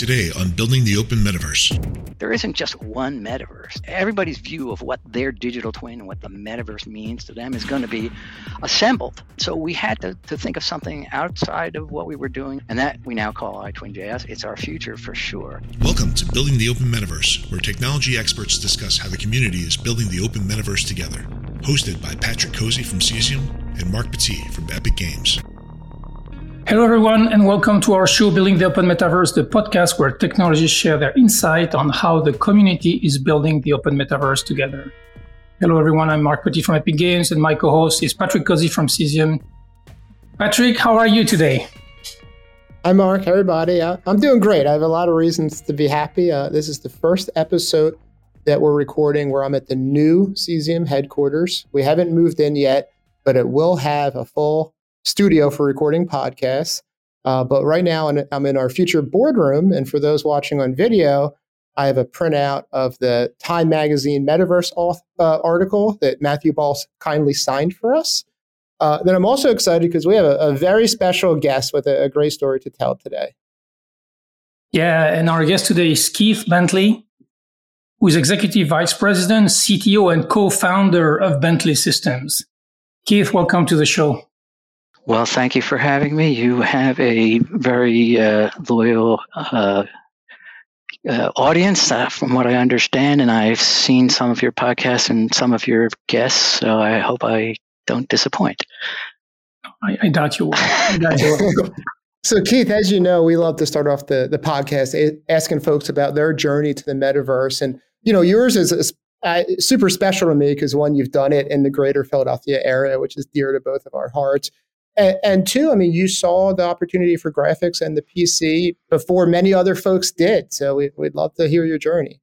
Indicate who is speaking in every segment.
Speaker 1: Today on Building the Open Metaverse.
Speaker 2: There isn't just one metaverse. Everybody's view of what their digital twin and what the metaverse means to them is going to be assembled. So we had to, to think of something outside of what we were doing, and that we now call iTwinJS. It's our future for sure.
Speaker 1: Welcome to Building the Open Metaverse, where technology experts discuss how the community is building the open metaverse together. Hosted by Patrick Cozzi from Cesium and Mark Petit from Epic Games.
Speaker 3: Hello, everyone, and welcome to our show, Building the Open Metaverse, the podcast where technologists share their insight on how the community is building the open metaverse together. Hello, everyone. I'm Mark Petit from Epic Games, and my co host is Patrick Cozzi from Cesium. Patrick, how are you today?
Speaker 4: Hi, Mark. Everybody. Uh, I'm doing great. I have a lot of reasons to be happy. Uh, this is the first episode that we're recording where I'm at the new Cesium headquarters. We haven't moved in yet, but it will have a full studio for recording podcasts. Uh, but right now, I'm in our future boardroom. And for those watching on video, I have a printout of the Time Magazine Metaverse uh, article that Matthew Ball kindly signed for us. Uh, then I'm also excited because we have a, a, very special guest with a, a great story to tell today.
Speaker 3: Yeah, and our guest today is Keith Bentley, who is Executive Vice President, CTO, and co founder of Bentley Systems. Keith, welcome to the show.
Speaker 2: Well, thank you for having me. You have a very uh, loyal uh, uh, audience, uh, from what I understand, and I've seen some of your podcasts and some of your guests. So I hope I don't disappoint.
Speaker 3: I, I doubt you will. I doubt you will.
Speaker 4: so, Keith, as you know, we love to start off the the podcast asking folks about their journey to the metaverse, and you know, yours is, is uh, super special to me because one, you've done it in the greater Philadelphia area, which is dear to both of our hearts. And, and, two, I mean, you saw the opportunity for graphics and the PC before many other folks did. So we, would love to hear your journey.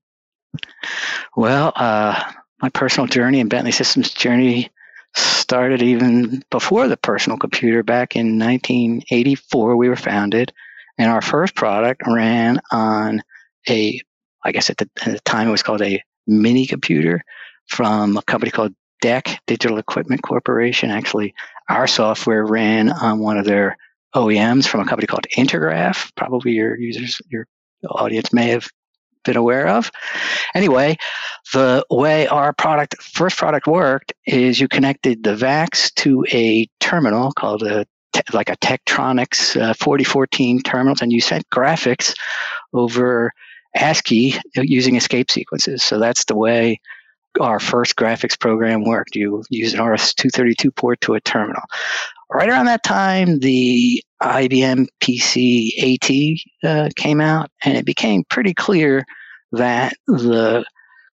Speaker 2: Well, uh, my personal journey and Bentley Systems journey started even before the personal computer. Back in 1984, we were founded, and our first product ran on a, I guess at the, at the time it was called a mini computer from a company called DEC Digital Equipment Corporation. Actually, our software ran on one of their OEMs from a company called Intergraph. Probably your users, your audience may have been aware of. Anyway, the way our product, first product worked is you connected the VAX to a terminal called a like a Tektronix uh, 4014 terminals, and you sent graphics over ASCII using escape sequences. So that's the way our first graphics program worked. You use an RS-232 port to a terminal. Right around that time, the IBM PC AT uh, came out, and it became pretty clear that the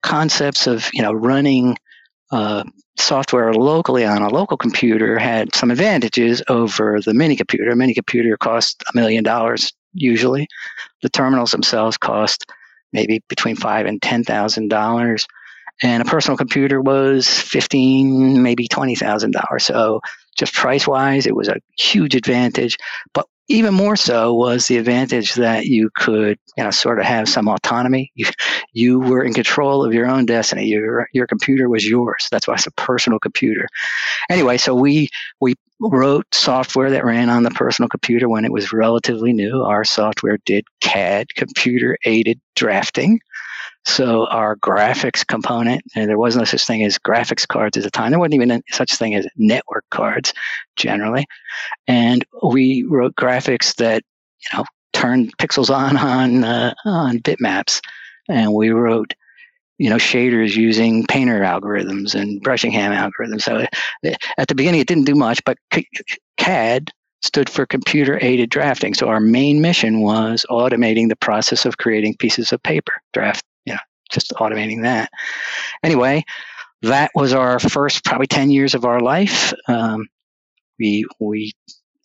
Speaker 2: concepts of you know running uh, software locally on a local computer had some advantages over the mini computer. A mini computer cost a million dollars usually. The terminals themselves cost maybe between five and ten thousand dollars and a personal computer was fifteen, maybe twenty thousand dollars. So just price wise, it was a huge advantage. But even more so was the advantage that you could, you know, sort of have some autonomy. You, you were in control of your own destiny. Your your computer was yours. That's why it's a personal computer. Anyway, so we we wrote software that ran on the personal computer when it was relatively new. Our software did CAD, computer aided drafting. So our graphics component, and there was no such thing as graphics cards at the time. There wasn't even such thing as network cards generally. And we wrote graphics that, you know, turned pixels on on uh, on bitmaps. And we wrote, you know, shaders using painter algorithms and Bresenham algorithms. So at the beginning, it didn't do much, but CAD stood for computer aided drafting. So our main mission was automating the process of creating pieces of paper, draft Yeah, just automating that. Anyway, that was our first probably 10 years of our life. Um, we, we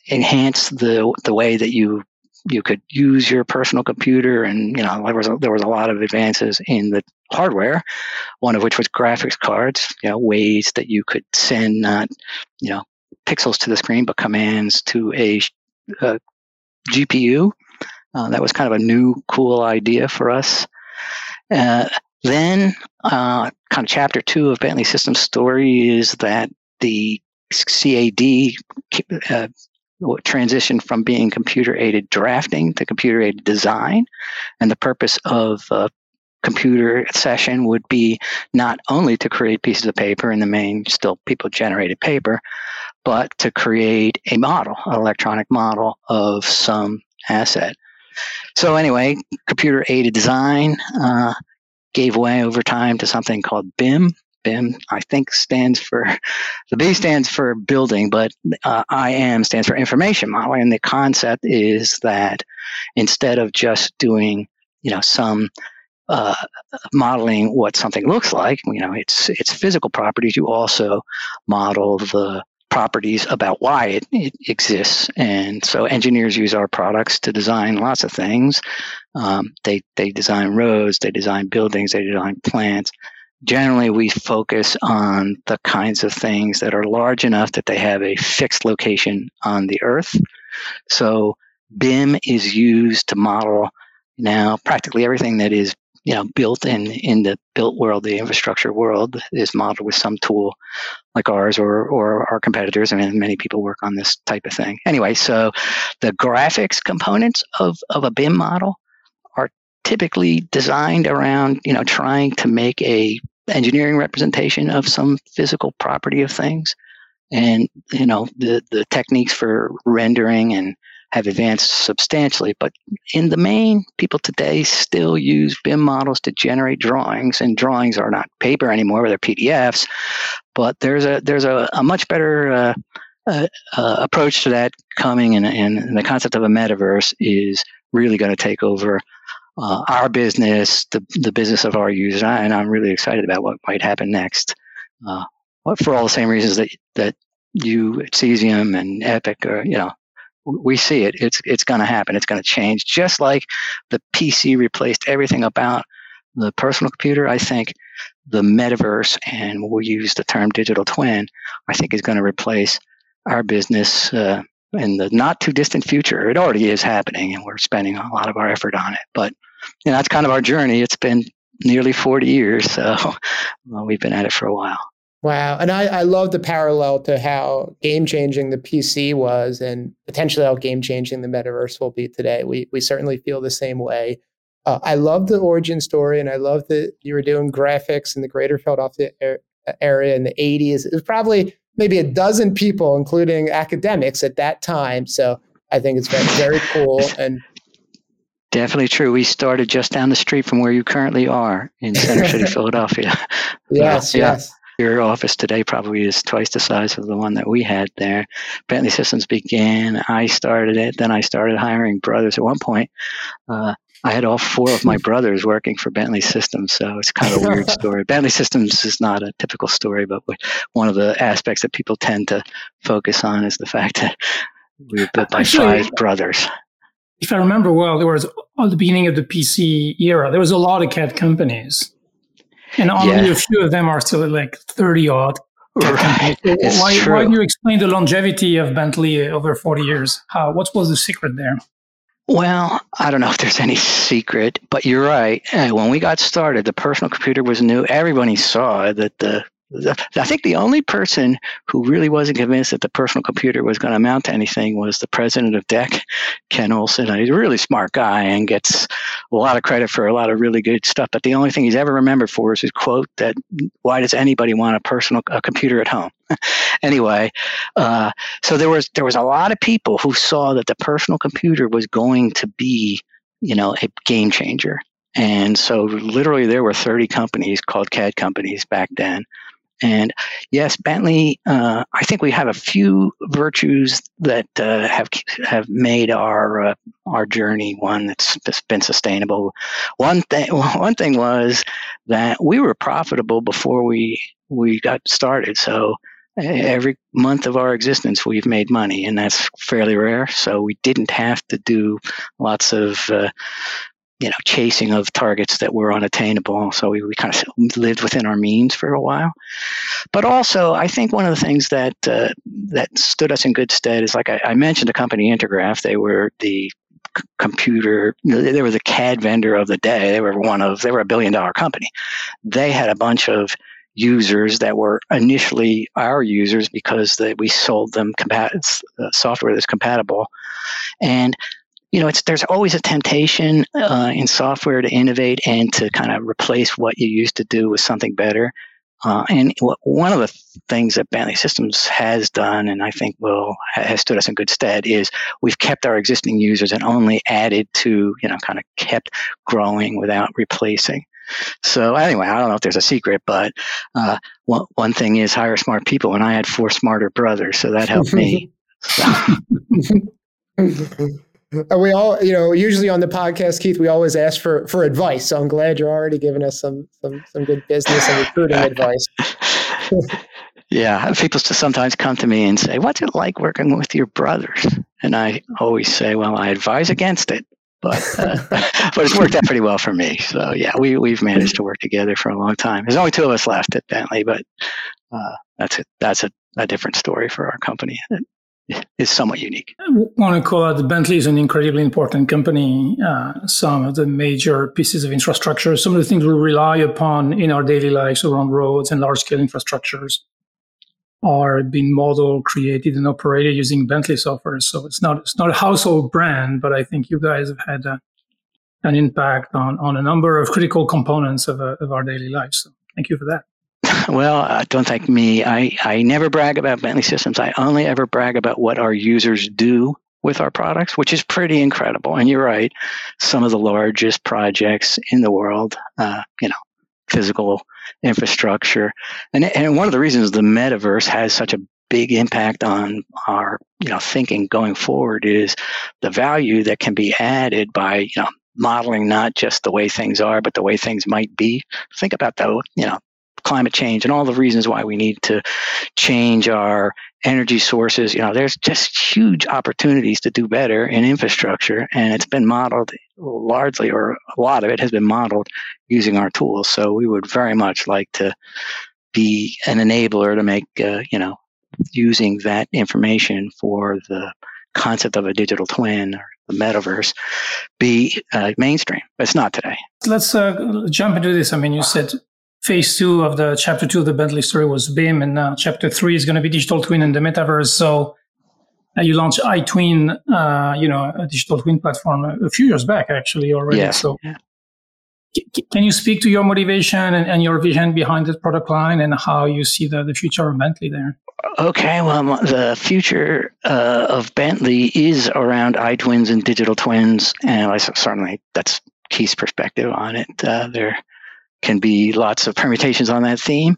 Speaker 2: enhanced the, the way that you you could use your personal computer and you know there was a, there was a lot of advances in the hardware one of which was graphics cards you know ways that you could send not you know pixels to the screen but commands to a, a gpu uh, that was kind of a new cool idea for us. Uh, then, uh, kind of chapter two of Bentley Systems story is that the CAD uh, transitioned from being computer aided drafting to computer aided design. And the purpose of a computer session would be not only to create pieces of paper in the main, still people generated paper, but to create a model, an electronic model of some asset. So, anyway, computer aided design uh, gave way over time to something called BIM, BIM, I think stands for the B stands for building, but uh, IM stands for information modeling. And the concept is that instead of just doing, you know, some uh, modeling what something looks like, you know, its its physical properties, you also model the properties about why it, it exists. And so engineers use our products to design lots of things. Um, they they design roads, they design buildings, they design plants generally we focus on the kinds of things that are large enough that they have a fixed location on the earth. So BIM is used to model now practically everything that is you know built in in the built world, the infrastructure world is modeled with some tool like ours or or our competitors. I mean, many people work on this type of thing. Anyway, so the graphics components of of a BIM model are typically designed around you know trying to make a engineering representation of some physical property of things. And you know the the techniques for rendering and have advanced substantially but in the main people today still use BIM models to generate drawings and drawings are not paper anymore they're PDFs but there's a there's a, a much better uh, uh, uh, approach to that coming and, and the concept of a metaverse is really going to take over uh, our business, the, the business of our users, and I'm really excited about what might happen next. Uh, for all the same reasons that that you at Cesium and Epic, are, you know, we see it. It's it's going to happen. It's going to change. Just like the PC replaced everything about the personal computer, I think the metaverse, and we'll use the term digital twin, I think is going to replace our business uh, in the not too distant future. It already is happening, and we're spending a lot of our effort on it. But you know, that's kind of our journey. It's been nearly 40 years, so well, we've been at it for a while.
Speaker 4: Wow. And I, I love the parallel to how game changing the PC was and potentially how game changing the metaverse will be today. We, we certainly feel the same way. Uh, I love the origin story and I love that you were doing graphics in the greater Philadelphia area in the 80s. It was probably maybe a dozen people, including academics at that time. So I think it's very, very cool. And
Speaker 2: Definitely true. We started just down the street from where you currently are in Center City, Philadelphia.
Speaker 4: Yes, yeah. yes.
Speaker 2: Your office today probably is twice the size of the one that we had there. Bentley Systems began. I started it. Then I started hiring brothers. At one point, uh, I had all four of my brothers working for Bentley Systems, so it's kind of a weird story. Bentley Systems is not a typical story, but one of the aspects that people tend to focus on is the fact that we were built by Actually, five brothers
Speaker 3: if I remember well, there was at the beginning of the PC era, there was a lot of CAD companies, and only yeah. a few of them are still like thirty odd. Right. So why, why do you explain the longevity of Bentley over forty years? How, what was the secret there?
Speaker 2: Well, I don't know if there's any secret, but you're right. Uh, when we got started, the personal computer was new. Everybody saw that the I think the only person who really wasn't convinced that the personal computer was going to amount to anything was the president of DEC, Ken Olsen. He's a really smart guy and gets a lot of credit for a lot of really good stuff. But the only thing he's ever remembered for is his quote that, "Why does anybody want a personal a computer at home?" anyway, uh, so there was there was a lot of people who saw that the personal computer was going to be, you know, a game changer. And so, literally, there were 30 companies called CAD companies back then and yes, Bentley, uh, I think we have a few virtues that uh, have have made our uh, our journey one that's, been sustainable. One thing one thing was that we were profitable before we we got started. So every month of our existence we've made money and that's fairly rare so we didn't have to do lots of uh, you know, chasing of targets that were unattainable. So we, we kind of lived within our means for a while. But also, I think one of the things that uh, that stood us in good stead is like I, I mentioned the company Intergraph. They were the c- computer. They were the CAD vendor of the day. They were one of. They were a billion dollar company. They had a bunch of users that were initially our users because they, we sold them compat- uh, software that's compatible. And you know, it's there's always a temptation uh, in software to innovate and to kind of replace what you used to do with something better. Uh, and one of the things that Bentley Systems has done, and I think will has stood us in good stead, is we've kept our existing users and only added to, you know, kind of kept growing without replacing. So anyway, I don't know if there's a secret, but uh, one, one thing is hire smart people, and I had four smarter brothers, so that helped me.
Speaker 4: we all, you know, usually on the podcast, Keith, we always ask for for advice. So I'm glad you're already giving us some some some good business and recruiting advice.
Speaker 2: yeah, people sometimes come to me and say, "What's it like working with your brothers?" And I always say, "Well, I advise against it." But uh, but it's worked out pretty well for me. So yeah, we we've managed to work together for a long time. There's only two of us left at Bentley, but uh, that's it. That's a, a different story for our company is somewhat unique.
Speaker 3: I want to call out Bentley is an incredibly important company. Uh, some of the major pieces of infrastructure, some of the things we rely upon in our daily lives around roads and large scale infrastructures are being modeled, created, and operated using Bentley software. So it's not it's not a household brand, but I think you guys have had a, uh, an impact on on a number of critical components of, uh, of our daily lives. So thank you for that.
Speaker 2: Well, uh, don't thank me. I, I never brag about Bentley Systems. I only ever brag about what our users do with our products, which is pretty incredible. And you're right, some of the largest projects in the world, uh, you know, physical infrastructure. And, and one of the reasons the metaverse has such a big impact on our, you know, thinking going forward is the value that can be added by, you know, modeling not just the way things are, but the way things might be. Think about the you know, climate change and all the reasons why we need to change our energy sources. You know, there's just huge opportunities to do better in infrastructure, and it's been modeled largely, or a lot of it has been modeled using our tools. So we would very much like to be an enabler to make, uh, you know, using that information for the concept of a digital twin or the metaverse be uh, mainstream. But it's not today.
Speaker 3: Let's uh, jump into this. I mean, you said phase two of the chapter two of the Bentley story was BIM, and now chapter three is going to be digital twin and the metaverse. So uh, you launched iTwin, uh, you know, a digital twin platform a few years back, actually already.
Speaker 2: Yeah.
Speaker 3: So yeah. C- can you speak to your motivation and, and, your vision behind the product line and how you see the, the future of Bentley there?
Speaker 2: Okay, well, the future uh, of Bentley is around iTwins and digital twins, and I certainly that's Keith's perspective on it. Uh, they're can be lots of permutations on that theme.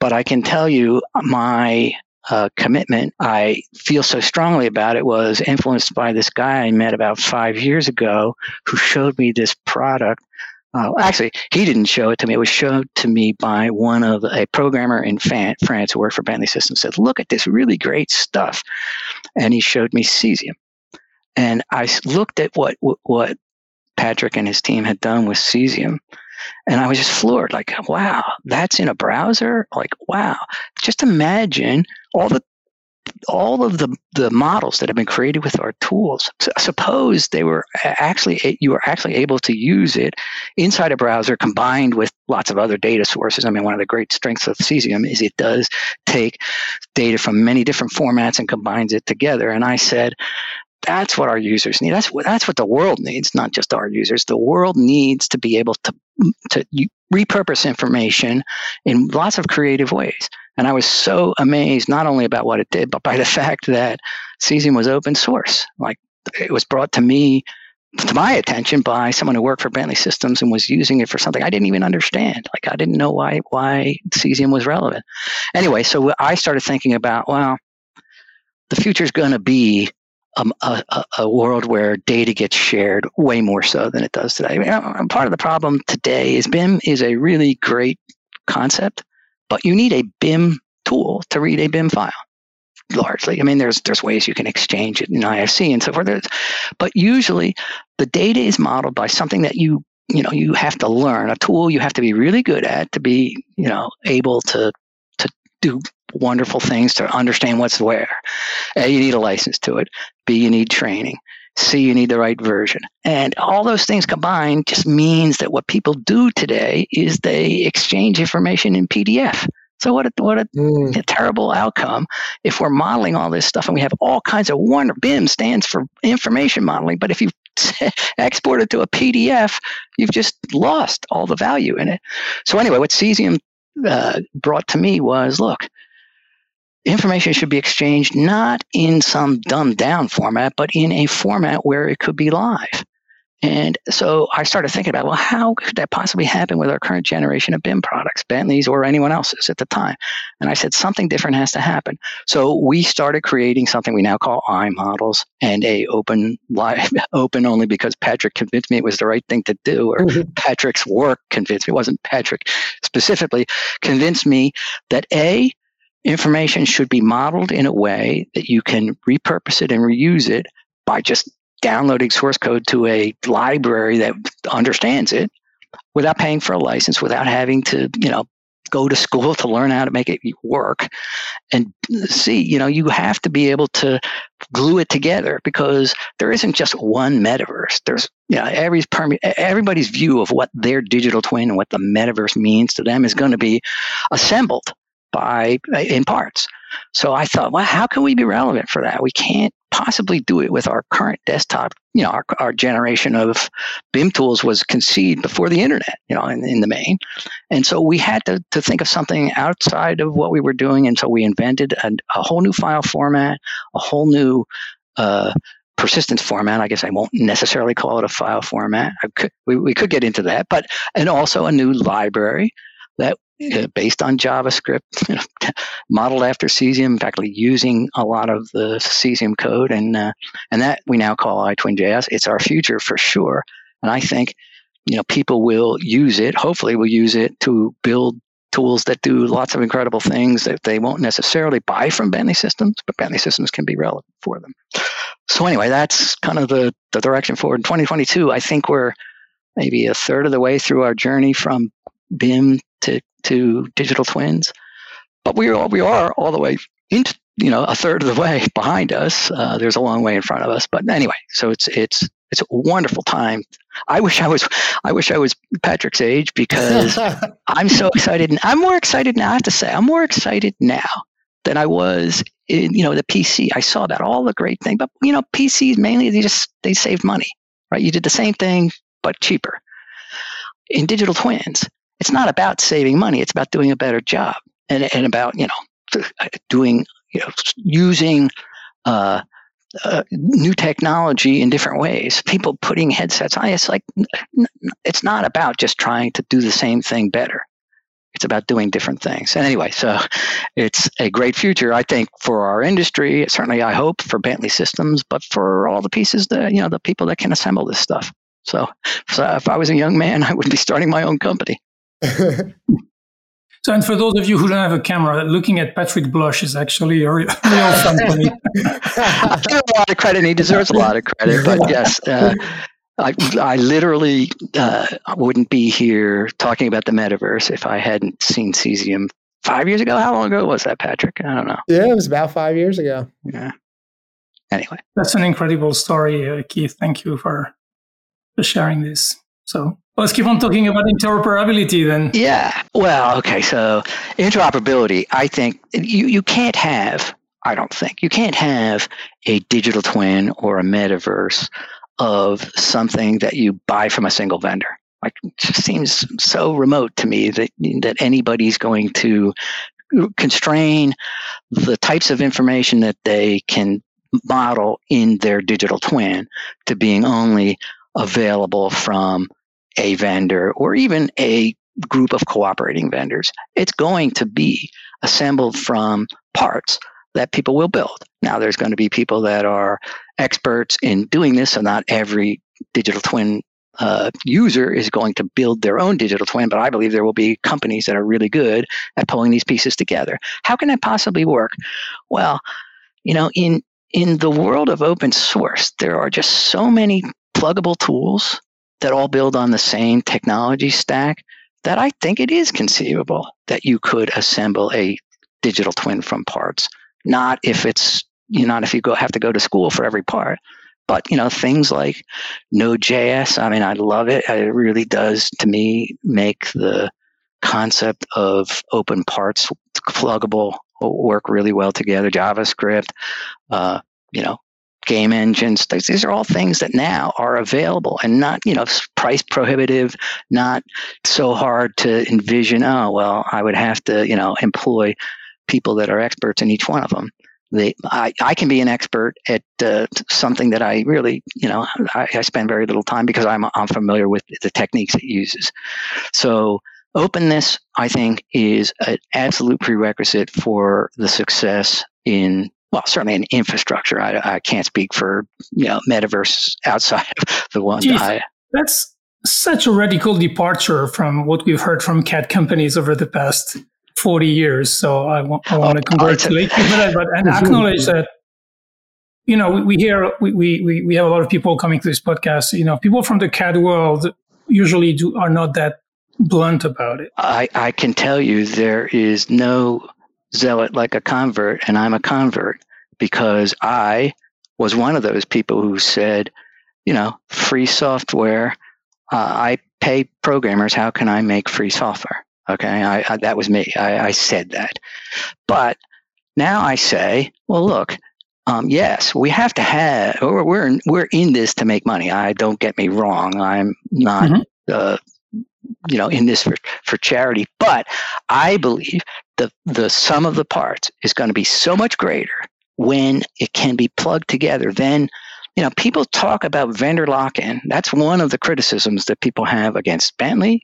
Speaker 2: But I can tell you my uh, commitment, I feel so strongly about it, was influenced by this guy I met about five years ago who showed me this product. Uh, actually, he didn't show it to me. It was shown to me by one of a programmer in France who worked for Bentley Systems. Said, "Look at this really great stuff," and he showed me Cesium. And I looked at what what Patrick and his team had done with Cesium, and I was just floored, like, wow, that's in a browser? Like, wow. Just imagine all the all of the, the models that have been created with our tools suppose they were actually you were actually able to use it inside a browser combined with lots of other data sources i mean one of the great strengths of cesium is it does take data from many different formats and combines it together and i said that's what our users need. That's what that's what the world needs, not just our users. The world needs to be able to to repurpose information in lots of creative ways. And I was so amazed not only about what it did, but by the fact that Cesium was open source. Like it was brought to me to my attention by someone who worked for Bentley Systems and was using it for something I didn't even understand. Like I didn't know why why Cesium was relevant. Anyway, so I started thinking about well, the future is going to be um, a, a, world where data gets shared way more so than it does today. I mean, part of the problem today is BIM is a really great concept, but you need a BIM tool to read a BIM file. Largely, I mean, there's there's ways you can exchange it in IFC and so forth. But usually, the data is modeled by something that you you know you have to learn a tool you have to be really good at to be you know able to to do wonderful things to understand what's where. A, you need a license to it. B, you need training. C, you need the right version. And all those things combined just means that what people do today is they exchange information in PDF. So what a, what a, mm. a, terrible outcome if we're modeling all this stuff and we have all kinds of wonder. BIM stands for information modeling, but if you export it to a PDF, you've just lost all the value in it. So anyway, what Cesium uh, brought to me was, look, information should be exchanged not in some dumbed down format, but in a format where it could be live. And so I started thinking about, well, how could that possibly happen with our current generation of BIM products, Bentley's or anyone else's at the time? And I said, something different has to happen. So we started creating something we now call iModels and a open live, open only because Patrick convinced me it was the right thing to do, or mm-hmm. Patrick's work convinced me, it wasn't Patrick specifically, convinced me that A, information should be modeled in a way that you can repurpose it and reuse it by just downloading source code to a library that understands it without paying for a license, without having to, you know, go to school to learn how to make it work. And see, you know, you have to be able to glue it together because there isn't just one metaverse. There's, you know, every everybody's view of what their digital twin and what the metaverse means to them is going to be assembled by in parts. So I thought, well, how can we be relevant for that? We can't possibly do it with our current desktop. You know, our, our generation of BIM tools was conceived before the internet, you know, in, in the main. And so we had to, to think of something outside of what we were doing. And so we invented a, a whole new file format, a whole new uh, persistence format. I guess I won't necessarily call it a file format. Could, we, we could get into that, but and also a new library that uh, based on JavaScript, modeled after Cesium, in fact, using a lot of the Cesium code, and uh, and that we now call iTwin.js. It's our future for sure, and I think you know people will use it. Hopefully, will use it to build tools that do lots of incredible things that they won't necessarily buy from Bentley Systems, but Bentley Systems can be relevant for them. So anyway, that's kind of the, the direction forward. In 2022, I think we're maybe a third of the way through our journey from BIM to to digital twins, but we are we are all the way into you know a third of the way behind us. Uh, there's a long way in front of us, but anyway, so it's it's it's a wonderful time. I wish I was I wish I was Patrick's age because I'm so excited. And I'm more excited now. I have to say, I'm more excited now than I was in you know the PC. I saw that all the great thing, but you know PCs mainly they just they saved money, right? You did the same thing but cheaper. In digital twins, it's not about saving money. It's about doing a better job and, and about, you know, doing, you know, using, uh, uh, new technology in different ways. People putting headsets on. It's like it's not about just trying to do the same thing better. It's about doing different things. And anyway, so it's a great future, I think, for our industry. Certainly, I hope for Bentley Systems, but for all the pieces that you know, the people that can assemble this stuff. So, so if I was a young man, I would be starting my own company.
Speaker 3: So, and for those of you who don't have a camera, looking at Patrick Blush is actually a real, real fun for me.
Speaker 2: I give him a lot of credit, and he deserves a lot of credit. But yes, uh, I, I literally uh, wouldn't be here talking about the metaverse if I hadn't seen Cesium five years ago. How long ago was that, Patrick? I don't know.
Speaker 4: Yeah, it was about five years ago.
Speaker 2: Yeah. Anyway,
Speaker 3: that's an incredible story, uh, Keith. Thank you for, for sharing this. So let's keep on talking about interoperability then.
Speaker 2: Yeah. Well, okay. So interoperability, I think you, you can't have, I don't think, you can't have a digital twin or a metaverse of something that you buy from a single vendor. Like it just seems so remote to me that that anybody's going to constrain the types of information that they can model in their digital twin to being only available from a vendor or even a group of cooperating vendors. It's going to be assembled from parts that people will build. Now, there's going to be people that are experts in doing this, so not every digital twin uh, user is going to build their own digital twin, but I believe there will be companies that are really good at pulling these pieces together. How can that possibly work? Well, you know, in in the world of open source, there are just so many pluggable tools that all build on the same technology stack that I think it is conceivable that you could assemble a digital twin from parts. Not if it's you know, not if you go have to go to school for every part, But you know, things like Node.js, I mean, I love it. It really does to me make the concept of open parts pluggable work really well together. JavaScript, uh, you know, game engines. These are all things that now are available and not, you know, price prohibitive, not so hard to envision. Oh, well, I would have to, you know, employ people that are experts in each one of them. They, I, I can be an expert at uh, something that I really, you know, I, I spend very little time because I'm, I'm familiar with the techniques it uses. So openness, I think, is an absolute prerequisite for the success in well, certainly in infrastructure. I, I can't speak for you know metaverse outside of the one.
Speaker 3: Jeez, I, that's such a radical departure from what we've heard from CAD companies over the past 40 years. So I, w- I want oh, to congratulate you for that, but and mm-hmm. acknowledge that, you know, we, we hear, we, we, we have a lot of people coming to this podcast, you know, people from the CAD world usually do, are not that blunt about it.
Speaker 2: I, I can tell you there is no zealot like a convert, and I'm a convert because I was one of those people who said, you know, free software. Uh, I pay programmers. How can I make free software? Okay, I, I, that was me. I, I, said that. But now I say, well, look, um, yes, we have to have. We're we're in, we're in this to make money. I don't get me wrong. I'm not. Mm-hmm. Uh, you know, in this for, for charity, but I believe the the sum of the parts is going to be so much greater when it can be plugged together. Then you know, people talk about vendor lock in. That's one of the criticisms that people have against Bentley,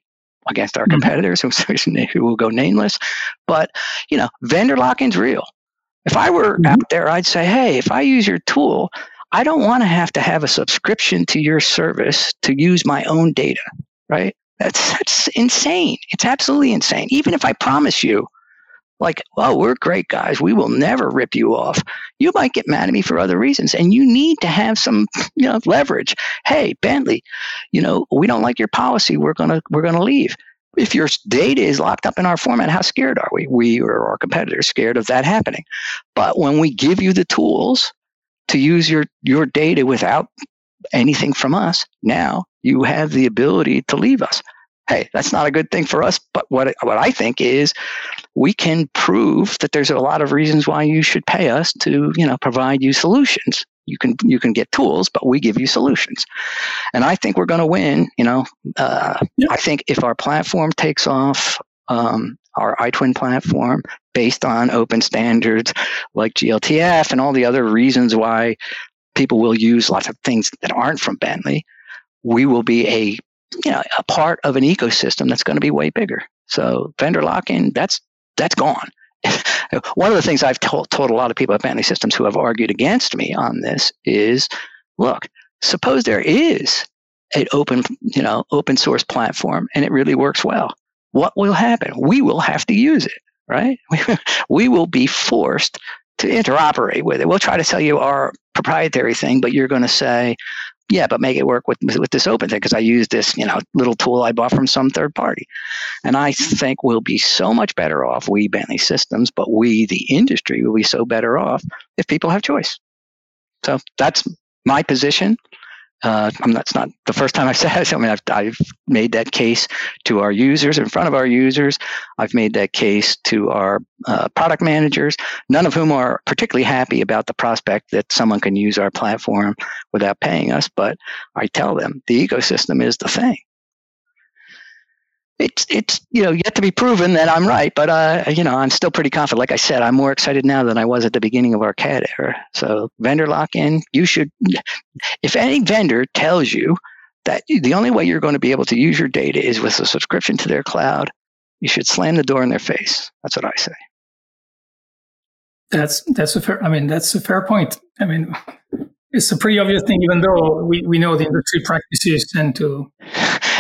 Speaker 2: against our mm-hmm. competitors who will go nameless. But, you know, vendor lock in's real. If I were mm-hmm. out there, I'd say, hey, if I use your tool, I don't want to have to have a subscription to your service to use my own data, right? That's, that's insane. It's absolutely insane. Even if I promise you like, oh, we're great guys. We will never rip you off. You might get mad at me for other reasons. And you need to have some, you know, leverage. Hey, Bentley, you know, we don't like your policy. We're gonna we're gonna leave. If your data is locked up in our format, how scared are we? We or our competitors scared of that happening. But when we give you the tools to use your your data without anything from us, now you have the ability to leave us hey, that's not a good thing for us. But what what I think is, we can prove that there's a lot of reasons why you should pay us to, you know, provide you solutions. You can you can get tools, but we give you solutions, and I think we're going to win. You know, uh, I think if our platform takes off, um, our iTwin platform based on open standards like GLTF and all the other reasons why people will use lots of things that aren't from Bentley, we will be a you know, a part of an ecosystem that's going to be way bigger. So vendor lock-in, that's that's gone. One of the things I've told, told a lot of people at Bentley Systems who have argued against me on this is, look, suppose there is an open, you know, open source platform and it really works well. What will happen? We will have to use it, right? we will be forced to interoperate with it. We'll try to sell you our proprietary thing, but you're going to say, yeah, but make it work with with this open thing because I use this you know little tool I bought from some third party, and I mm-hmm. think we'll be so much better off. We Bentley Systems, but we the industry will be so better off if people have choice. So that's my position. Uh, I'm, that's not the first time I've said. I mean, I've, I've made that case to our users in front of our users. I've made that case to our uh, product managers, none of whom are particularly happy about the prospect that someone can use our platform without paying us. But I tell them the ecosystem is the thing it's it's you know yet to be proven that I'm right, but uh, you know I'm still pretty confident. Like I said, I'm more excited now than I was at the beginning of our CAD era. So vendor lock-in, you should. If any vendor tells you that the only way you're going to be able to use your data is with a subscription to their cloud, you should slam the door in their face. That's what I say.
Speaker 3: That's that's a fair. I mean, that's a fair point. I mean, it's a pretty obvious thing, even though we, we know the industry practices tend to.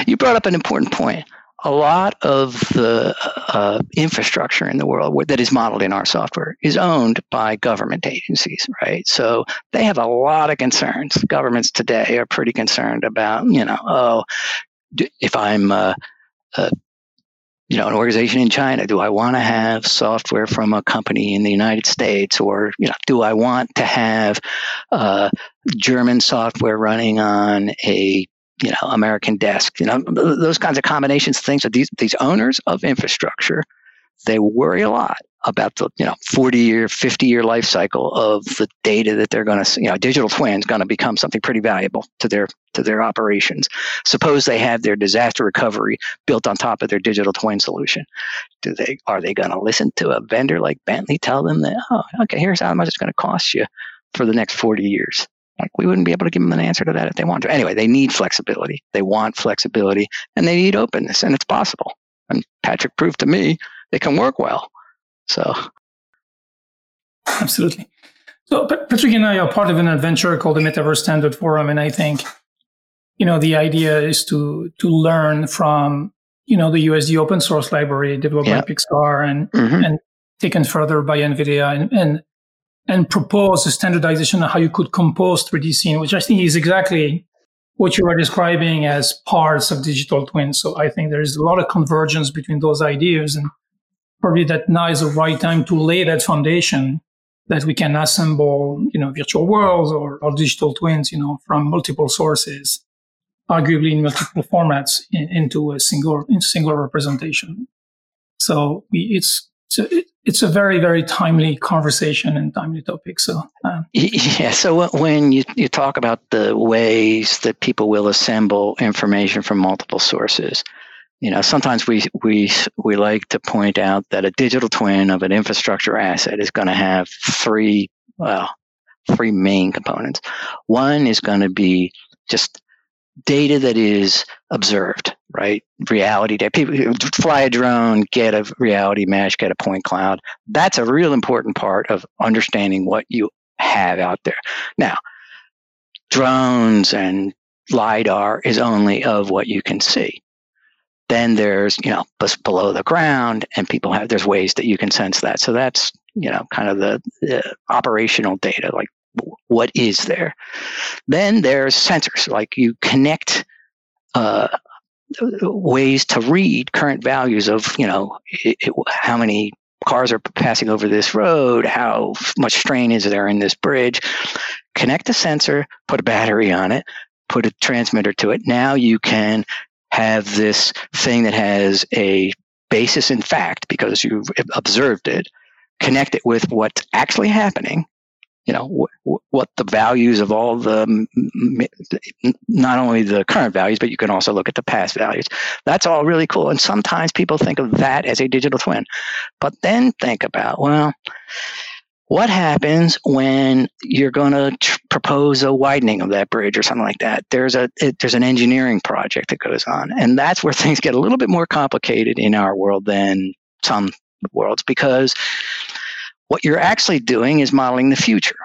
Speaker 2: You brought up an important point a lot of the uh, infrastructure in the world that is modeled in our software is owned by government agencies, right? So they have a lot of concerns. Governments today are pretty concerned about, you know, oh, if I'm uh, uh, you know, an organization in China? Do I want to have software from a company in the United States, or you know, do I want to have uh, German software running on a you know American desk? You know, those kinds of combinations, things. That these these owners of infrastructure they worry a lot about the you know 40 year 50 year life cycle of the data that they're going to you know digital twin is going to become something pretty valuable to their to their operations. Suppose they have their disaster recovery built on top of their digital twin solution. Do they are they going to listen to a vendor like bentley tell them that oh okay here's how much it's going to cost you for the next 40 years like we wouldn't be able to give them an answer to that if they want to. Anyway they need flexibility. They want flexibility and they need openness and it's possible. And patrick proved to me it can work well. So,
Speaker 3: absolutely. So, Patrick and I are part of an adventure called the Metaverse Standard Forum, and I think, you know, the idea is to to learn from you know the USD open source library developed by Pixar and mm-hmm. and taken further by NVIDIA and, and and propose a standardization of how you could compose 3D scene, which I think is exactly what you are describing as parts of digital twins. So I think there's a lot of convergence between those ideas and probably that now is the right time to lay that foundation that we can assemble, you know, virtual worlds or, or digital twins, you know, from multiple sources, arguably in multiple formats in, into a single, in single representation. So we, it's, it's a, it's a very, very timely conversation and timely topic. So,
Speaker 2: uh, yeah. So when you, you talk about the ways that people will assemble information from multiple sources, you know, sometimes we we we like to point out that a digital twin of an infrastructure asset is going to have three well three main components. One is going to be just data that is observed, right? Reality data. People fly a drone, get a reality mesh, get a point cloud. That's a real important part of understanding what you have out there. Now, drones and lidar is only of what you can see then there's, you know, below the ground and people have, there's ways that you can sense that. So that's, you know, kind of the, the operational data, like what is there. Then there's sensors, like you connect, uh, ways to read current values of, you know, it, it, how many cars are passing over this road, how much strain is there in this bridge. Connect a sensor, put a battery on it, put a transmitter to it. Now you can have this thing that has a basis in fact because you've observed it, connect it with what's actually happening. You know wh- what the values of all the not only the current values, but you can also look at the past values. That's all really cool. And sometimes people think of that as a digital twin, but then think about well, what happens when you're going to tr- propose a widening of that bridge or something like that there's a it, there's an engineering project that goes on and that's where things get a little bit more complicated in our world than some worlds because what you're actually doing is modeling the future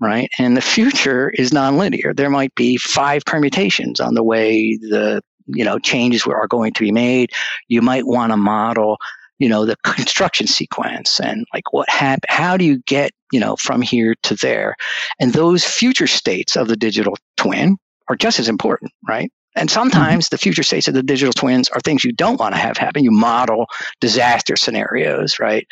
Speaker 2: right? And the future is nonlinear. There might be five permutations on the way the you know changes are going to be made. You might want to model you know the construction sequence and like what happened how do you get you know from here to there? And those future states of the digital twin are just as important right? And sometimes mm-hmm. the future states of the digital twins are things you don't want to have happen. You model disaster scenarios right?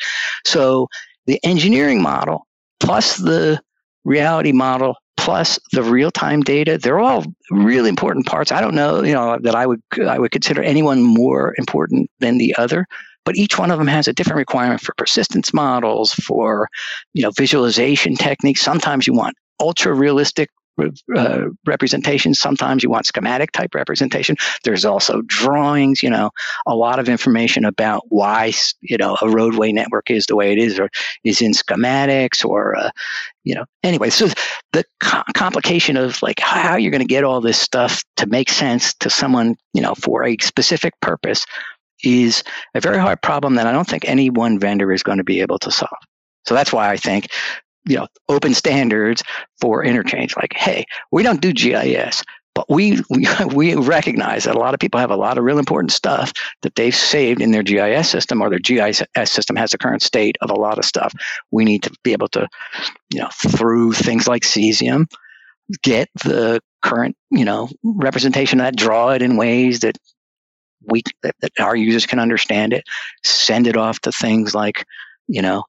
Speaker 2: So the engineering model plus the reality model plus the real-time data they're all really important parts i don't know you know that i would i would consider anyone more important than the other but each one of them has a different requirement for persistence models, for you know visualization techniques. Sometimes you want ultra realistic uh, representation. Sometimes you want schematic type representation. There's also drawings, you know, a lot of information about why, you know, a roadway network is the way it is or is in schematics or, uh, you know, anyway. So the co- complication of like how you're going to get all this stuff to make sense to someone, you know, for a specific purpose is a very hard problem that I don't think any one vendor is going to be able to solve. So that's why I think, you know, open standards for interchange, like, hey, we don't do GIS, but we, we, we recognize that a lot of people have a lot of real important stuff that they've saved in their GIS system or their GIS system has the current state of a lot of stuff. We need to be able to, you know, through things like Cesium, get the current, you know, representation of that, draw it in ways that we that, that our users can understand it. Send it off to things like, you know,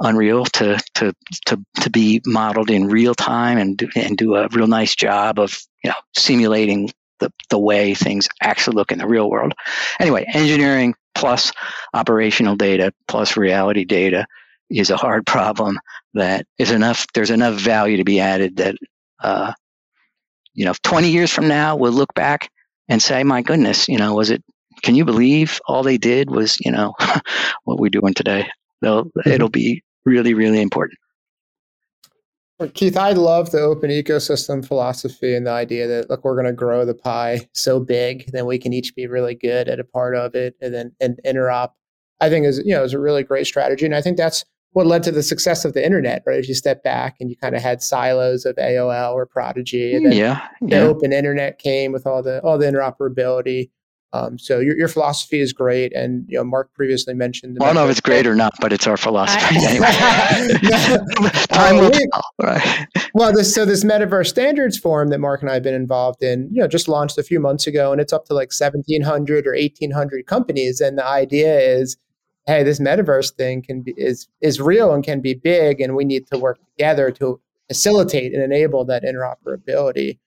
Speaker 2: Unreal to to to to be modeled in real time and do, and do a real nice job of you know simulating the the way things actually look in the real world. Anyway, engineering plus operational data plus reality data is a hard problem that is enough. There's enough value to be added that uh, you know, 20 years from now, we'll look back and say, my goodness, you know, was it, can you believe all they did was, you know, what we're doing today? They'll, mm-hmm. It'll be really, really important.
Speaker 4: Keith, I love the open ecosystem philosophy and the idea that look, we're going to grow the pie so big, then we can each be really good at a part of it, and then and interop. I think is you know is a really great strategy, and I think that's what led to the success of the internet, right? As you step back and you kind of had silos of AOL or Prodigy, and then
Speaker 2: yeah,
Speaker 4: yeah. the open internet came with all the all the interoperability. Um, so your, your philosophy is great, and you know Marc previously mentioned.
Speaker 2: I don't know if it's great or not, but it's our philosophy anyway. Time will tell, right?
Speaker 4: Well, this, so this metaverse standards forum that Marc and I have been involved in, you know, just launched a few months ago, and it's up to like seventeen hundred or eighteen hundred companies, and the idea is hey, this metaverse thing can be is is real and can be big, and we need to work together to facilitate and enable that interoperability.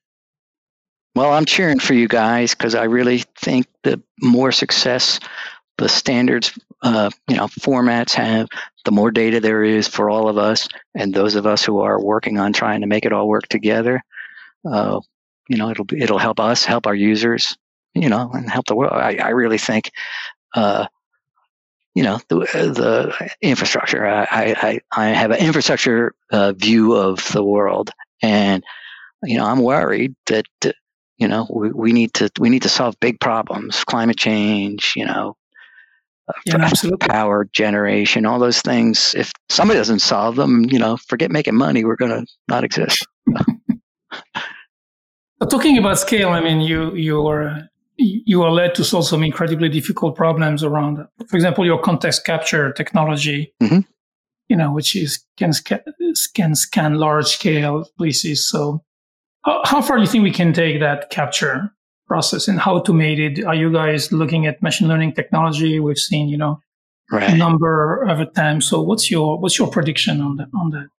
Speaker 2: Well, I'm cheering for you guys because I really think the more success the standards, uh, you know, formats have, the more data there is for all of us, and those of us who are working on trying to make it all work together. Uh, you know, it'll it'll help us, help our users, you know, and help the world. I, I really think uh, you know the, the infrastructure. I, I, I have an infrastructure uh, view of the world, and you know I'm worried that you know we, we need to we need to solve big problems, climate change, you know,
Speaker 3: uh, yeah,
Speaker 2: power generation, all those things. If somebody doesn't solve them, you know, forget making money. We're going to not exist.
Speaker 3: talking about scale, I mean, you you are you are led to solve some incredibly difficult problems around, for example, your context capture technology, mm-hmm. you know, which is can, can scan large scale places. So how, how far do you think we can take that capture process and how automated? Are you guys looking at machine learning technology? We've seen, you know, right. a number of attempts. So what's your, what's your prediction on that, on that?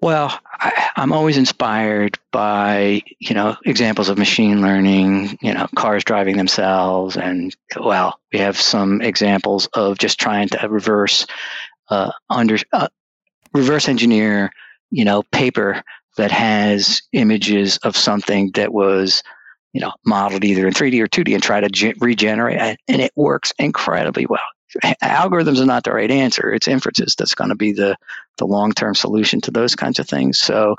Speaker 2: Well, I, am always inspired by you know examples of machine learning. You know, cars driving themselves, and well, we have some examples of just trying to reverse uh, under uh, reverse engineer. You know, paper that has images of something that was you know modeled either in 3D or 2D and try to ge- regenerate, and it works incredibly well algorithms are not the right answer. It's inferences that's going to be the, the long term solution to those kinds of things. So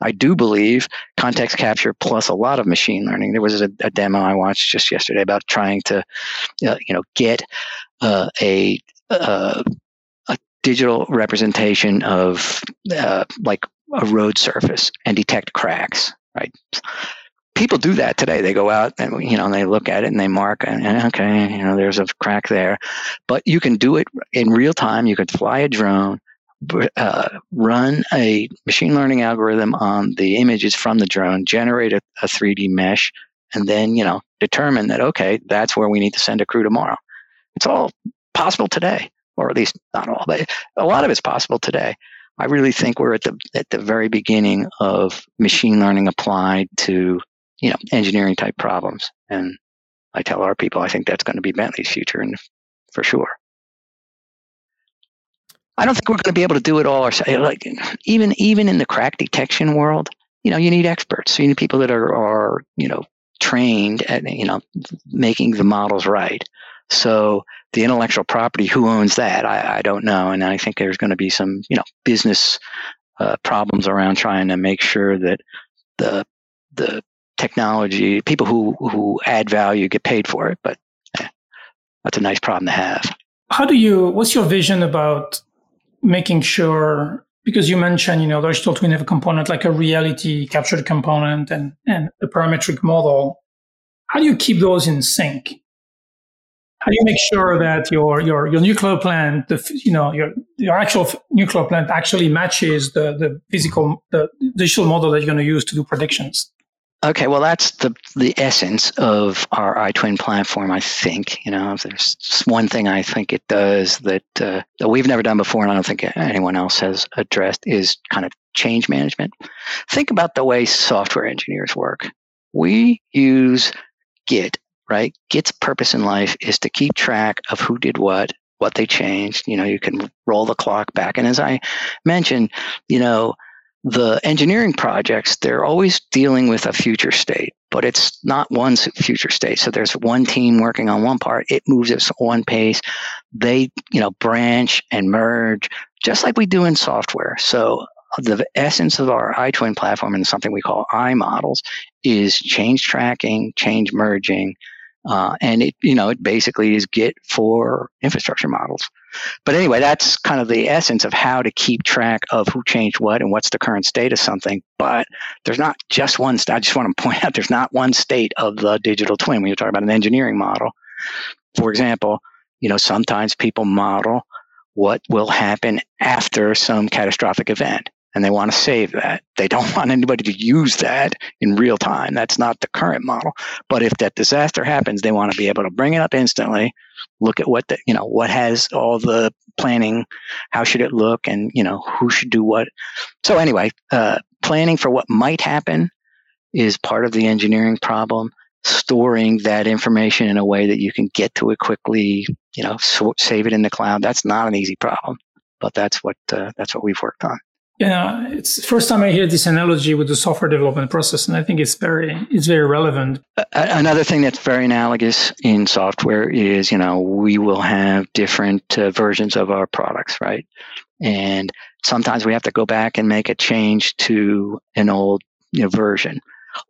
Speaker 2: I do believe context capture plus a lot of machine learning. There was a, a demo I watched just yesterday about trying to, uh, you know, get uh, a, uh, a digital representation of uh, like a road surface and detect cracks, right? people do that today. They go out and you know they look at it and they mark and okay, you know there's a crack there, but you can do it in real time. You can fly a drone, uh, run a machine learning algorithm on the images from the drone, generate a, a 3D mesh, and then you know determine that okay, that's where we need to send a crew tomorrow. It's all possible today, or at least not all, but a lot of it's possible today. I really think we're at the at the very beginning of machine learning applied to you know, engineering type problems. And I tell our people, I think that's going to be Bentley's future, and for sure. I don't think we're going to be able to do it all ourselves. Eh, like even even in the crack detection world, you know, you need experts. You need people that are are you know trained at you know making the models right. So the intellectual property, who owns that? I, I don't know, and I think there's going to be some you know business uh, problems around trying to make sure that the the technology, people who, who add value get paid for it, but eh, that's a nice problem to have.
Speaker 3: How do you, what's your vision about making sure, because you mentioned, you know, still twin have a component like a reality captured component and, and a parametric model. How do you keep those in sync? How do you make sure that your your your nuclear plant, the you know your your actual nuclear plant actually matches the the physical the digital model that you're going to use to do predictions?
Speaker 2: Okay, well, that's the the essence of our iTwin platform. I think you know, there's one thing I think it does that uh, that we've never done before, and I don't think anyone else has addressed is kind of change management. Think about the way software engineers work. We use Git, right? Git's purpose in life is to keep track of who did what, what they changed. You know, you can roll the clock back, and as I mentioned, you know the engineering projects, they're always dealing with a future state, but it's not one future state. So there's one team working on one part. It moves at one pace. They, you know, branch and merge just like we do in software. So the essence of our iTwin platform and something we call iModels is change tracking, change merging, uh, and it, you know, it basically is Git for infrastructure models. But anyway, that's kind of the essence of how to keep track of who changed what and what's the current state of something. But there's not just one. I just want to point out there's not one state of the digital twin when you're talking about an engineering model. For example, you know, sometimes people model what will happen after some catastrophic event and they want to save that. They don't want anybody to use that in real time. That's not the current model. But if that disaster happens, they want to be able to bring it up instantly, look at what the, you know, what has all the planning, how should it look, and, you know, who should do what. So anyway, uh, planning for what might happen is part of the engineering problem. Storing that information in a way that you can get to it quickly, you know, so, save it in the cloud. That's not an easy problem, but that's what uh, that's what we've worked on.
Speaker 3: Yeah, it's first time I hear this analogy with the software development process, and I think it's very it's very relevant.
Speaker 2: Another thing that's very analogous in software is you know we will have different uh, versions of our products, right? And sometimes we have to go back and make a change to an old you know, version.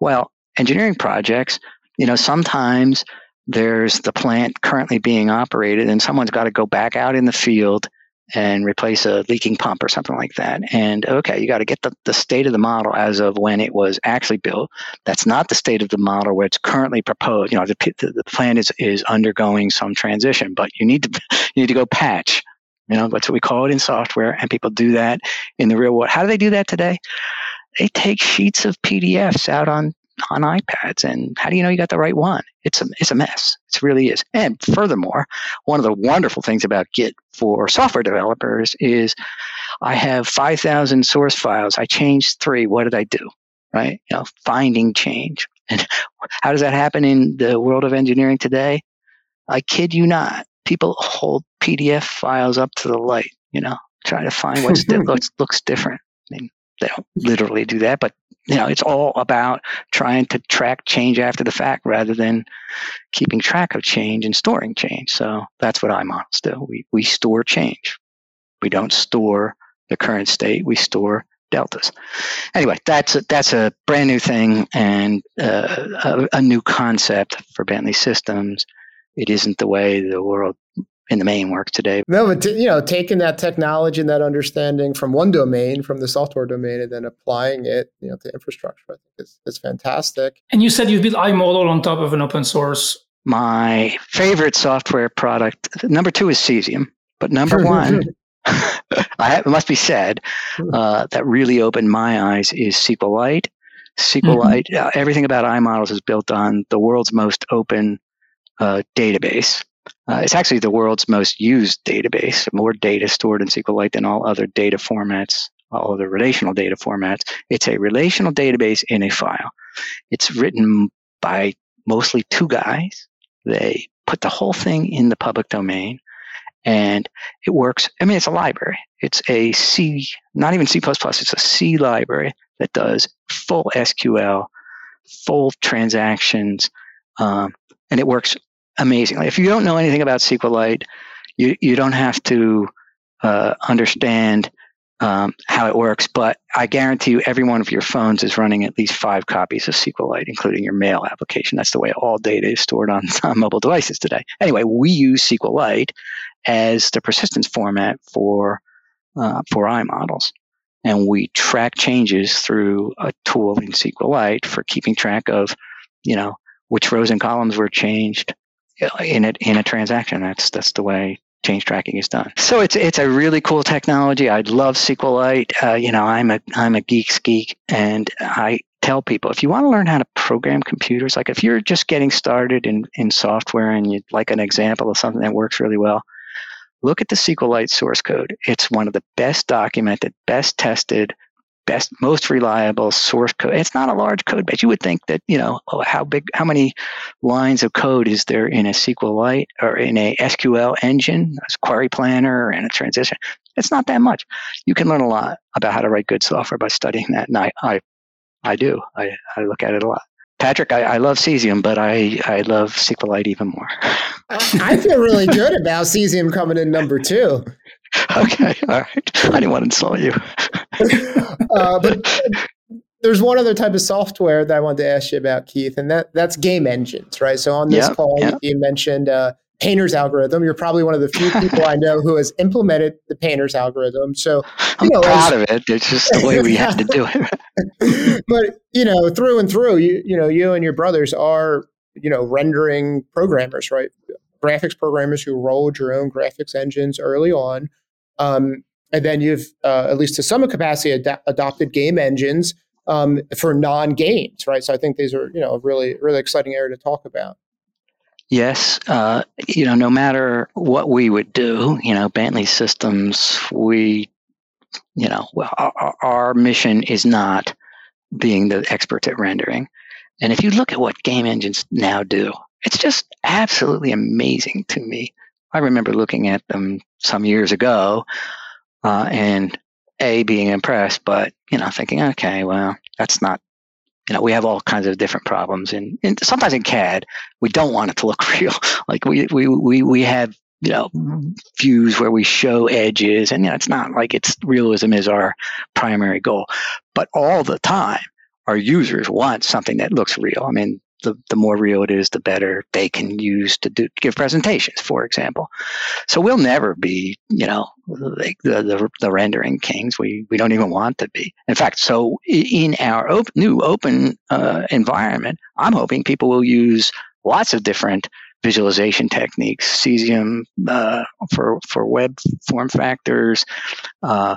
Speaker 2: Well, engineering projects, you know, sometimes there's the plant currently being operated, and someone's got to go back out in the field and replace a leaking pump or something like that. And okay, you got to get the, the state of the model as of when it was actually built. That's not the state of the model where it's currently proposed. You know, the, the plan is, is undergoing some transition, but you need to, you need to go patch. You know, that's what we call it in software, and people do that in the real world. How do they do that today? They take sheets of PDFs out on on iPads. And how do you know you got the right one? It's a, it's a mess. It really is. And furthermore, one of the wonderful things about Git for software developers is I have 5,000 source files. I changed three. What did I do? Right? You know, finding change. And how does that happen in the world of engineering today? I kid you not. People hold PDF files up to the light, you know, try to find what looks, looks different. I mean, they don't literally do that, but you know, it's all about trying to track change after the fact rather than keeping track of change and storing change. So that's what iModels do. We, we store change. We don't store the current state. We store deltas. Anyway, that's a, that's a brand new thing and uh, a, a new concept for Bentley Systems. It isn't the way the world in the main work today.
Speaker 4: No, but t- you know, taking that technology and that understanding from one domain, from the software domain, and then applying it, you know, to infrastructure, I think is, is fantastic.
Speaker 3: And you said you built iModel on top of an open source.
Speaker 2: My favorite software product, number two is Cesium, but number one, I, it must be said, uh, that really opened my eyes is SQLite. SQLite, mm-hmm. uh, everything about iModels is built on the world's most open uh, database. Uh, it's actually the world's most used database, more data stored in SQLite than all other data formats, all other relational data formats. It's a relational database in a file. It's written by mostly two guys. They put the whole thing in the public domain and it works. I mean, it's a library. It's a C, not even C++, it's a C library that does full SQL, full transactions, um, and it works amazingly. If you don't know anything about SQLite, you, you don't have to uh, understand um, how it works, but I guarantee you every one of your phones is running at least five copies of SQLite, including your mail application. That's the way all data is stored on, on mobile devices today. Anyway, we use SQLite as the persistence format for uh, for iModels. And we track changes through a tool in SQLite for keeping track of, you know, which rows and columns were changed, in a in a transaction. That's that's the way change tracking is done. So it's it's a really cool technology. I love SQLite. Uh, you know, I'm a I'm a geek's geek, and I tell people if you want to learn how to program computers, like if you're just getting started in, in software and you'd like an example of something that works really well, look at the SQLite source code. It's one of the best documented, best tested, best, most reliable source code. It's not a large code base. You would think that, you know, oh, how big, how many lines of code is there in a SQLite or in a SQL engine, a query planner and a transition? It's not that much. You can learn a lot about how to write good software by studying that. And I, I, I do. I, I look at it a lot. Patrick, I, I love cesium, but I, I love SQLite even more.
Speaker 4: I feel really good about cesium coming in number two.
Speaker 2: Okay, all right. I didn't want to insult you.
Speaker 4: uh, but there's one other type of software that I wanted to ask you about, Keith, and that that's game engines, right? So on this yep, call, yep. you mentioned uh, Painter's algorithm. You're probably one of the few people I know who has implemented the Painter's algorithm. So
Speaker 2: I'm know, proud as, of it. It's just the way we have to do
Speaker 4: it. but you know, through and through, you you know, you and your brothers are you know rendering programmers, right? Graphics programmers who rolled your own graphics engines early on, um, and then you've uh, at least to some capacity ad- adopted game engines um, for non-games, right? So I think these are you know a really really exciting area to talk about.
Speaker 2: Yes, uh, you know, no matter what we would do, you know, Bentley Systems, we, you know, our, our mission is not being the experts at rendering. And if you look at what game engines now do, it's just absolutely amazing to me. I remember looking at them some years ago, uh, and a being impressed, but you know, thinking, okay, well, that's not you know, we have all kinds of different problems. And, sometimes in CAD, we don't want it to look real. Like we, we, we, we have, you know, views where we show edges and you know, it's not like it's realism is our primary goal, but all the time our users want something that looks real. I mean, the, the more real it is, the better they can use to do give presentations, for example. So we'll never be, you know, like the, the, the rendering kings. We we don't even want to be. In fact, so in our op- new open uh, environment, I'm hoping people will use lots of different visualization techniques, Cesium uh, for for web form factors, uh,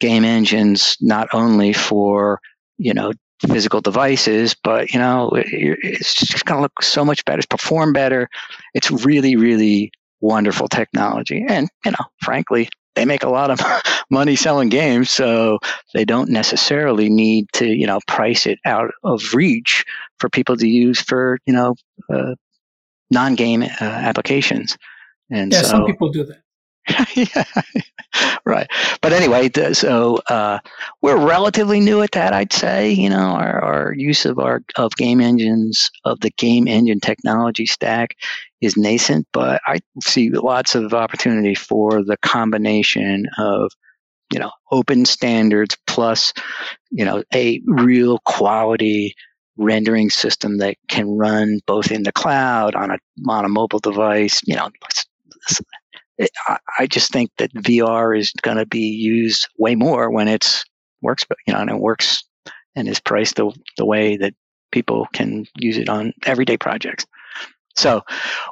Speaker 2: game engines, not only for you know physical devices, but you know, it's just going to look so much better, it's perform better. It's really, really wonderful technology. And, you know, frankly, they make a lot of money selling games, so they don't necessarily need to, you know, price it out of reach for people to use for, you know, uh, non-game uh, applications.
Speaker 3: And yeah, so, some people do that.
Speaker 2: yeah, right. But anyway, so uh, we're relatively new at that. I'd say you know our, our use of our of game engines of the game engine technology stack is nascent, but I see lots of opportunity for the combination of you know open standards plus you know a real quality rendering system that can run both in the cloud on a on a mobile device you know I just think that VR is going to be used way more when it's works, you know, and it works and is priced the, the way that people can use it on everyday projects. So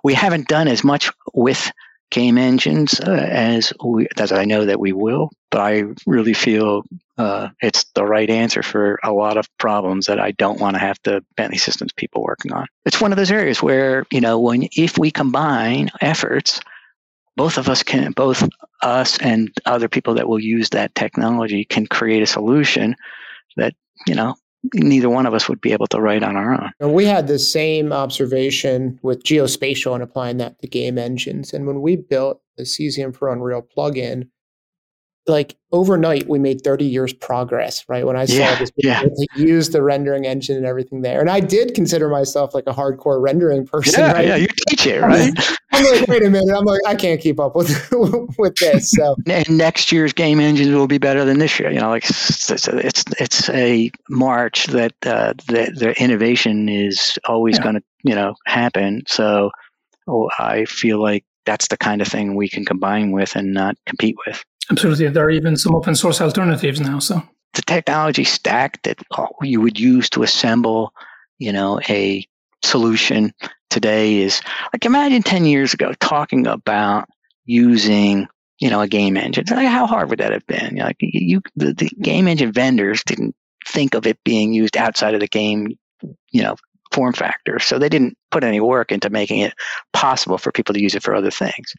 Speaker 2: we haven't done as much with game engines uh, as we, as I know that we will, but I really feel uh, it's the right answer for a lot of problems that I don't want to have the Bentley Systems people working on. It's one of those areas where you know when if we combine efforts both of us can both us and other people that will use that technology can create a solution that you know neither one of us would be able to write on our own.
Speaker 4: And we had the same observation with geospatial and applying that to game engines. And when we built the Cesium for Unreal plugin, like overnight we made 30 years progress right when i saw yeah, this yeah. use the rendering engine and everything there and i did consider myself like a hardcore rendering person
Speaker 2: yeah,
Speaker 4: right?
Speaker 2: yeah you teach it right
Speaker 4: i'm like wait a minute i'm like i can't keep up with with this so
Speaker 2: and next year's game engines will be better than this year you know like it's it's, it's a march that uh, the, the innovation is always yeah. going to you know happen so oh, i feel like that's the kind of thing we can combine with and not compete with
Speaker 3: Absolutely. There are even some open source alternatives now. So
Speaker 2: the technology stack that you would use to assemble, you know, a solution today is like imagine 10 years ago talking about using you know a game engine like how hard would that have been like you the, the game engine vendors didn't think of it being used outside of the game, you know, form factor. So they didn't put any work into making it possible for people to use it for other things.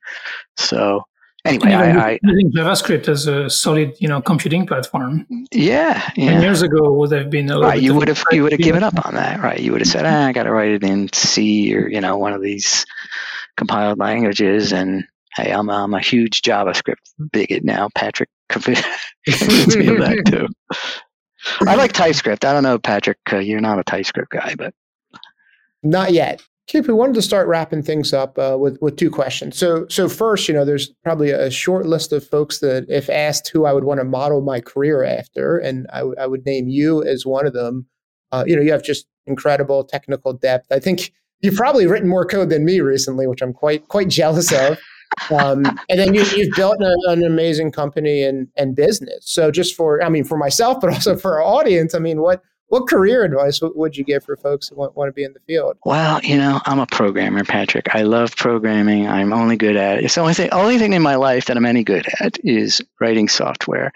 Speaker 2: So anyway, I, I
Speaker 3: using JavaScript as a solid, you know, computing platform.
Speaker 2: Yeah, yeah.
Speaker 3: Ten years ago would have been a
Speaker 2: right. You would have you would have given up on that, right? You would have said, ah, I got to write it in C or you know one of these compiled languages, and hey, I'm I'm a huge JavaScript bigot now. Patrick convinced me of that too. I like TypeScript. I don't know, Patrick. Uh, you're not a TypeScript guy, but
Speaker 4: not yet. Keith, we wanted to start wrapping things up uh, with with two questions. So, so first, you know, there's probably a short list of folks that, if asked who I would want to model my career after, and I, would name you as one of them. Uh, you know, you have just incredible technical depth. I think you've probably written more code than me recently, which I'm quite quite jealous of. Um, and then you, have built a, an amazing company and and business. So, just for I mean, for myself, but also for our audience, I mean, what what career advice would you give for folks who want, want to be in the field?
Speaker 2: Well, you know, I'm a programmer, Patrick. I love programming. I'm only good at it. It's the only thing, only thing in my life that I'm any good at is writing software.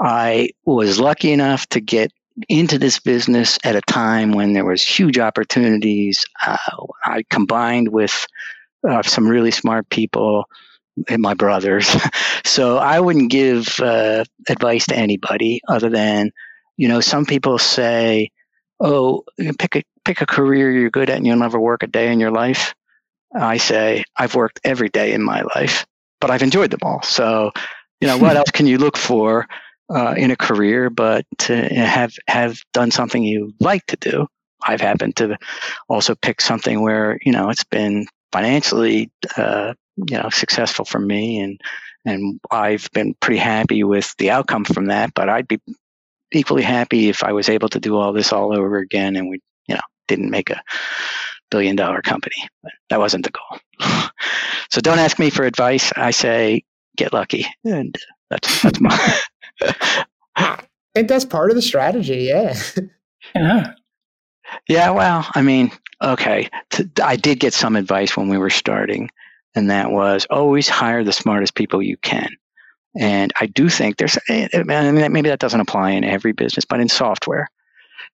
Speaker 2: I was lucky enough to get into this business at a time when there was huge opportunities. Uh, I combined with uh, some really smart people and my brothers. so I wouldn't give uh, advice to anybody other than you know, some people say, "Oh, pick a pick a career you're good at, and you'll never work a day in your life." I say, "I've worked every day in my life, but I've enjoyed them all." So, you know, what else can you look for uh, in a career but to have have done something you like to do? I've happened to also pick something where you know it's been financially uh, you know successful for me and and I've been pretty happy with the outcome from that. But I'd be equally happy if I was able to do all this all over again and we, you know, didn't make a billion dollar company. But that wasn't the goal. so don't ask me for advice. I say get lucky, and that's that's my.
Speaker 4: I think that's part of the strategy. Yeah.
Speaker 3: Yeah.
Speaker 2: Yeah. Well, I mean, okay. I did get some advice when we were starting, and that was always hire the smartest people you can. And I do think there's, eh, eh, I mean, maybe that doesn't apply in every business, but in software,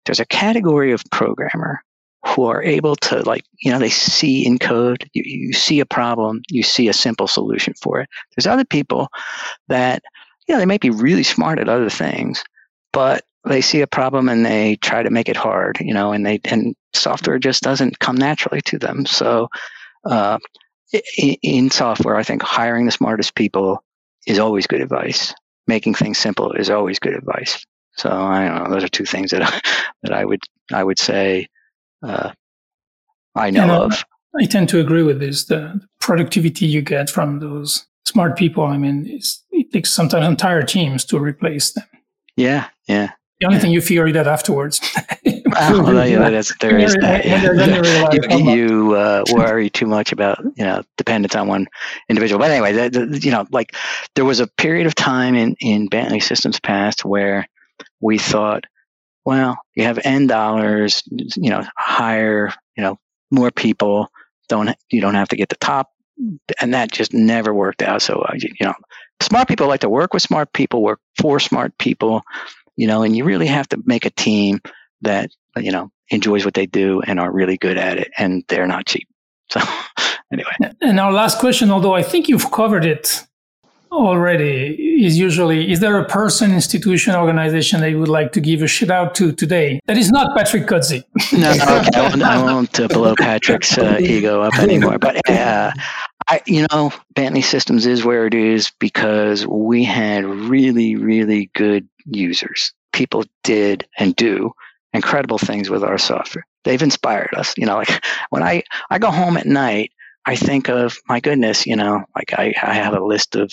Speaker 2: there's a category of programmer who are able to like, you know, they see in code, you, you see a problem, you see a simple solution for it. There's other people that, you know, they might be really smart at other things, but they see a problem and they try to make it hard, you know, and they, and software just doesn't come naturally to them. So, uh, in software, I think hiring the smartest people is always good advice. Making things simple is always good advice. So I don't know. Those are two things that I, that I would I would say uh, I know yeah, of.
Speaker 3: I tend to agree with this. The productivity you get from those smart people. I mean, it takes sometimes entire teams to replace them.
Speaker 2: Yeah, yeah.
Speaker 3: The only thing you figure it out afterwards.
Speaker 2: well, yeah, that's, there is that. Yeah. you, you uh, worry too much about you know dependence on one individual. But anyway, you know, like there was a period of time in in Bentley Systems past where we thought, well, you have n dollars, you know, hire, you know, more people. Don't you don't have to get the top, and that just never worked out. So uh, you know, smart people like to work with smart people, work for smart people you know, and you really have to make a team that, you know, enjoys what they do and are really good at it and they're not cheap. So anyway.
Speaker 3: And our last question, although I think you've covered it already, is usually is there a person, institution, organization that you would like to give a shout out to today that is not Patrick Cozzi?
Speaker 2: no, no, okay. I won't, I won't uh, blow Patrick's uh, ego up anymore. But uh, I, you know, Bentley Systems is where it is because we had really, really good users. People did and do incredible things with our software. They've inspired us. You know, like when I, I go home at night, I think of my goodness, you know, like I, I have a list of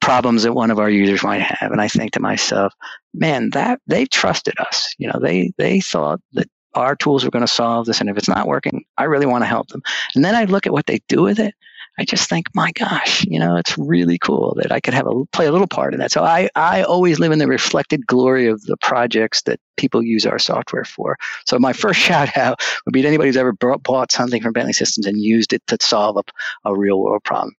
Speaker 2: problems that one of our users might have. And I think to myself, man, that they trusted us. You know, they, they thought that our tools were going to solve this. And if it's not working, I really want to help them. And then I look at what they do with it I just think, my gosh, you know, it's really cool that I could have a play a little part in that. So I, I always live in the reflected glory of the projects that people use our software for. So my first shout out would be to anybody who's ever bought something from Bentley Systems and used it to solve a, a real world problem.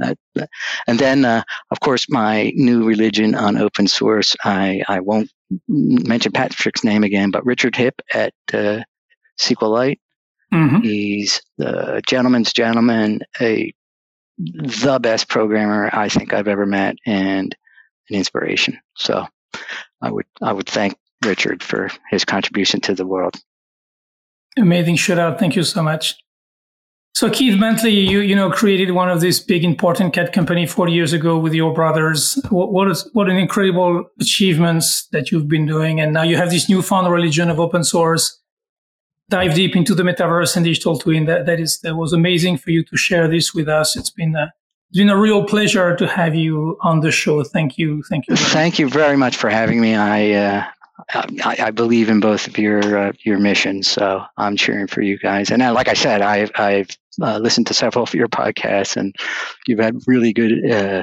Speaker 2: and then, uh, of course, my new religion on open source. I, I won't mention Patrick's name again, but Richard Hipp at uh, SQLite. Mm-hmm. He's the gentleman's gentleman, a the best programmer I think I've ever met, and an inspiration. So, I would I would thank Richard for his contribution to the world.
Speaker 3: Amazing shout out. Thank you so much. So Keith Bentley, you you know created one of these big important CAD company 40 years ago with your brothers. What, what is what an incredible achievements that you've been doing, and now you have this newfound religion of open source. Dive deep into the metaverse and digital twin. That that is that was amazing for you to share this with us. It's been a, it's been a real pleasure to have you on the show. Thank you, thank you.
Speaker 2: Thank you very much for having me. I uh, I, I, believe in both of your uh, your missions, so I'm cheering for you guys. And uh, like I said, I've I've uh, listened to several of your podcasts, and you've had really good uh,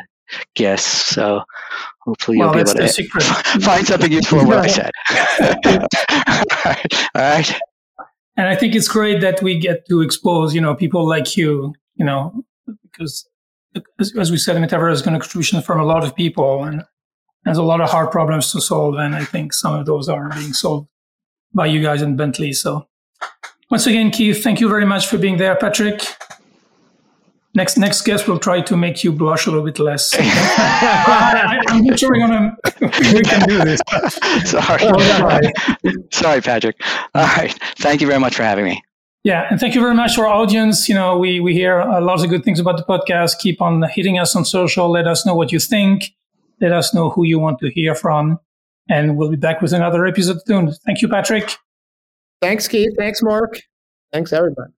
Speaker 2: guests. So hopefully you'll well, be able to find something useful in what I said. All right.
Speaker 3: And I think it's great that we get to expose, you know, people like you, you know, because as, as we said, Metaverse is going to contribution from a lot of people, and there's a lot of hard problems to solve, and I think some of those are being solved by you guys in Bentley. So once again, Keith, thank you very much for being there, Patrick. Next next guest will try to make you blush a little bit less. I, am not sure we're gonna we can do this.
Speaker 2: Sorry. Oh, Sorry, Patrick. All right. Thank you very much for having me.
Speaker 3: Yeah, and thank you very much to our audience. You know, we we hear a lot of good things about the podcast. Keep on hitting us on social. Let us know what you think. Let us know who you want to hear from. And we'll be back with another episode soon. Thank you, Patrick.
Speaker 4: Thanks, Keith. Thanks, Marc. Thanks, everybody.